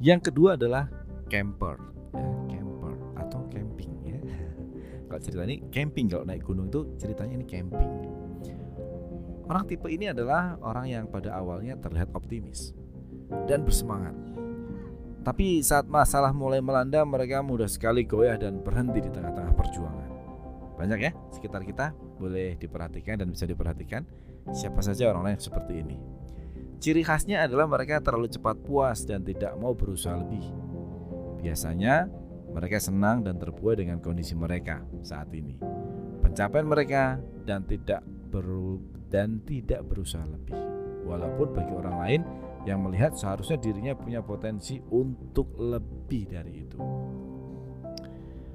Yang kedua adalah camper, ya, camper atau camping ya. Kalau cerita ini camping kalau naik gunung itu ceritanya ini camping. Orang tipe ini adalah orang yang pada awalnya terlihat optimis dan bersemangat. Tapi saat masalah mulai melanda mereka mudah sekali goyah dan berhenti di tengah-tengah perjuangan. Banyak ya sekitar kita boleh diperhatikan dan bisa diperhatikan siapa saja orang-orang yang seperti ini. Ciri khasnya adalah mereka terlalu cepat puas dan tidak mau berusaha lebih. Biasanya mereka senang dan terbuai dengan kondisi mereka saat ini. Pencapaian mereka dan tidak ber dan tidak berusaha lebih. Walaupun bagi orang lain yang melihat seharusnya dirinya punya potensi untuk lebih dari itu.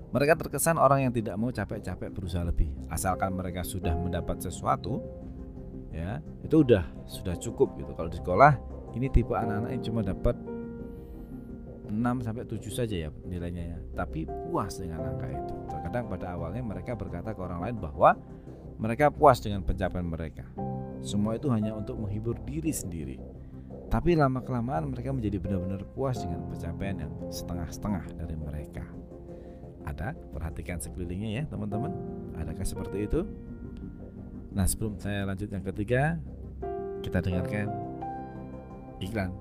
Mereka terkesan orang yang tidak mau capek-capek berusaha lebih, asalkan mereka sudah mendapat sesuatu, ya itu udah sudah cukup gitu. Kalau di sekolah ini tipe anak-anak yang cuma dapat 6 sampai 7 saja ya nilainya ya. Tapi puas dengan angka itu. Terkadang pada awalnya mereka berkata ke orang lain bahwa mereka puas dengan pencapaian mereka. Semua itu hanya untuk menghibur diri sendiri. Tapi lama kelamaan mereka menjadi benar-benar puas dengan pencapaian yang setengah-setengah dari mereka. Ada perhatikan sekelilingnya ya teman-teman. Adakah seperti itu Nah sebelum saya lanjut yang ketiga Kita dengarkan iklan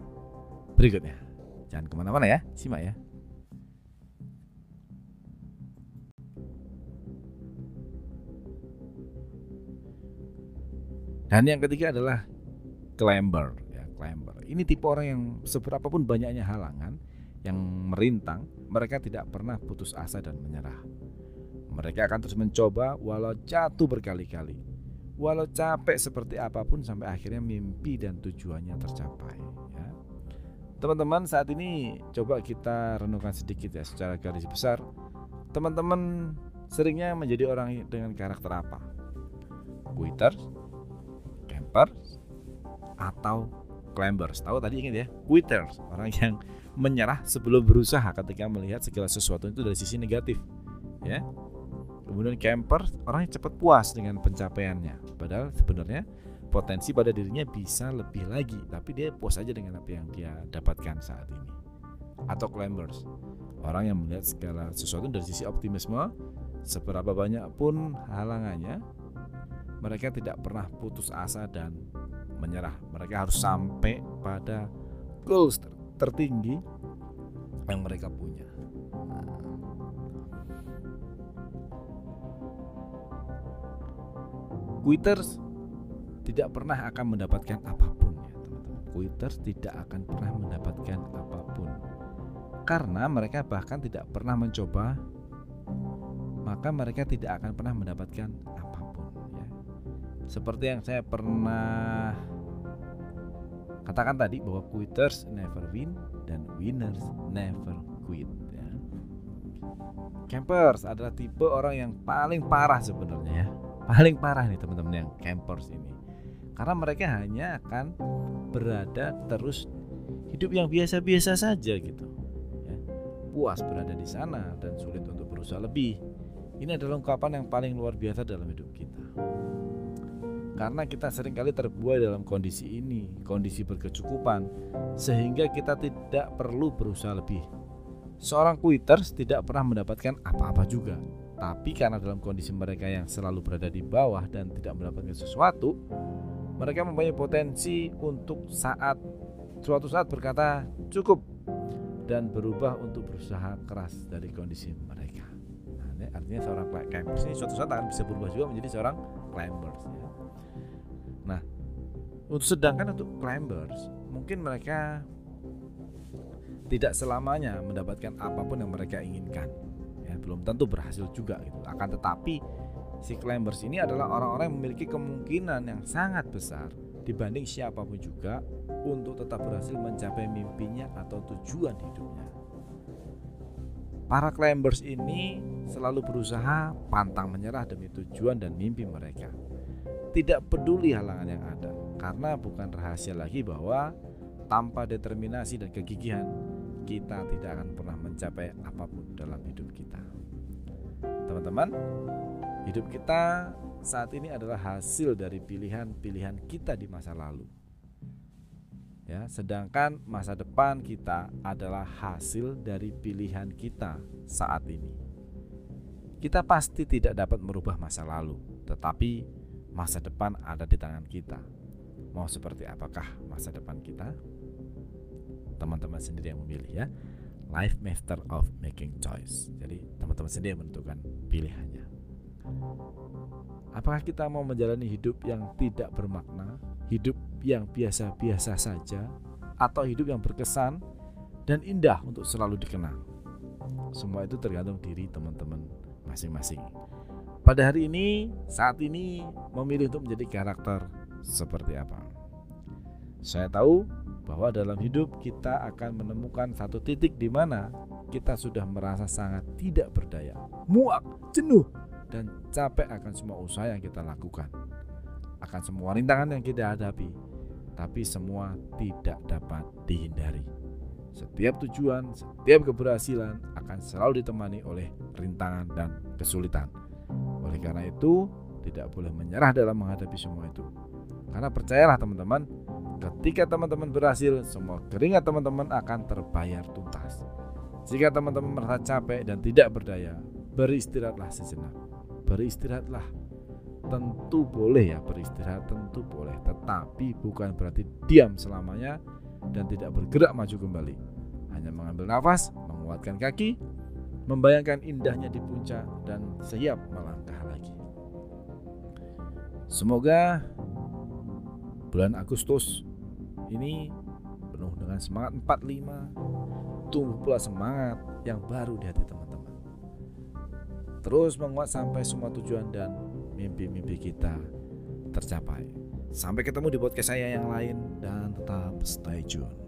berikutnya Jangan ke mana-mana ya, simak ya Dan yang ketiga adalah climber ya, climber. Ini tipe orang yang seberapapun banyaknya halangan yang merintang, mereka tidak pernah putus asa dan menyerah. Mereka akan terus mencoba walau jatuh berkali-kali walau capek seperti apa pun sampai akhirnya mimpi dan tujuannya tercapai ya. Teman-teman saat ini coba kita renungkan sedikit ya secara garis besar. Teman-teman seringnya menjadi orang dengan karakter apa? Quitter, camper, atau climbers. Tahu tadi ingat ya, quitters, orang yang menyerah sebelum berusaha ketika melihat segala sesuatu itu dari sisi negatif. Ya, Kemudian camper orang yang cepat puas dengan pencapaiannya. Padahal sebenarnya potensi pada dirinya bisa lebih lagi, tapi dia puas aja dengan apa yang dia dapatkan saat ini. Atau climbers, orang yang melihat segala sesuatu dari sisi optimisme, seberapa banyak pun halangannya, mereka tidak pernah putus asa dan menyerah. Mereka harus sampai pada goals tertinggi yang mereka punya. Quitters tidak pernah akan mendapatkan apa pun ya teman-teman. Quitters tidak akan pernah mendapatkan apa pun karena mereka bahkan tidak pernah mencoba maka mereka tidak akan pernah mendapatkan apa pun ya. Seperti yang saya pernah katakan tadi bahwa quitters never win dan winners never quit ya. Campers adalah tipe orang yang paling parah sebenarnya ya paling parah nih teman-teman yang campers ini karena mereka hanya akan berada terus hidup yang biasa-biasa saja gitu ya. puas berada di sana dan sulit untuk berusaha lebih ini adalah ungkapan yang paling luar biasa dalam hidup kita karena kita sering kali terbuai dalam kondisi ini, kondisi berkecukupan, sehingga kita tidak perlu berusaha lebih. Seorang quitters tidak pernah mendapatkan apa-apa juga, tapi karena dalam kondisi mereka yang selalu berada di bawah dan tidak mendapatkan sesuatu, mereka mempunyai potensi untuk saat suatu saat berkata cukup dan berubah untuk berusaha keras dari kondisi mereka. Nah, artinya seorang climbers ini suatu saat akan bisa berubah juga menjadi seorang climbers. Ya. Nah, untuk sedangkan untuk climbers mungkin mereka tidak selamanya mendapatkan apa pun yang mereka inginkan belum tentu berhasil juga gitu. Akan tetapi si climbers ini adalah orang-orang yang memiliki kemungkinan yang sangat besar dibanding siapa pun juga untuk tetap berhasil mencapai mimpinya atau tujuan hidupnya. Para climbers ini selalu berusaha pantang menyerah demi tujuan dan mimpi mereka. Tidak peduli halangan yang ada, karena bukan rahasia lagi bahwa tanpa determinasi dan kegigihan, kita tidak akan pernah mencapai apa pun dalam hidup kita. Teman-teman, hidup kita saat ini adalah hasil dari pilihan-pilihan kita di masa lalu. Ya, sedangkan masa depan kita adalah hasil dari pilihan kita saat ini. Kita pasti tidak dapat merubah masa lalu, tetapi masa depan ada di tangan kita. Mau seperti apakah masa depan kita? Teman-teman sendiri yang memilih ya. Life matter of making choice. Jadi teman-teman sendiri yang menentukan pilihannya. Apakah kita mau menjalani hidup yang tidak bermakna, hidup yang biasa-biasa saja, atau hidup yang berkesan dan indah untuk selalu dikenang? Semua itu tergantung diri teman-teman masing-masing. Pada hari ini, saat ini memilih untuk menjadi karakter seperti apa? Saya tahu bahwa dalam hidup kita akan menemukan satu titik di mana kita sudah merasa sangat tidak berdaya, muak, jenuh, dan capek akan semua usaha yang kita lakukan, akan semua rintangan yang kita hadapi, tapi semua tidak dapat dihindari. Setiap tujuan, setiap keberhasilan akan selalu ditemani oleh rintangan dan kesulitan. Oleh karena itu, tidak boleh menyerah dalam menghadapi semua itu. Karena percayalah teman-teman, ketika teman-teman berhasil, semua keringat teman-teman akan terbayar tuntas. Jika teman-teman merasa capek dan tidak berdaya, beristirahatlah sejenak. Beristirahatlah. Tentu boleh ya beristirahat, tentu boleh. Tetapi bukan berarti diam selamanya dan tidak bergerak maju kembali. Hanya mengambil nafas, menguatkan kaki, membayangkan indahnya di puncak dan siap melangkah lagi. Semoga bulan Agustus ini penuh dengan semangat 45, tumbuh pula semangat yang baru di hati teman-teman. Terus menguat sampai semua tujuan dan mimpi-mimpi kita tercapai. Sampai ketemu di podcast saya yang lain dan tetap stay tune.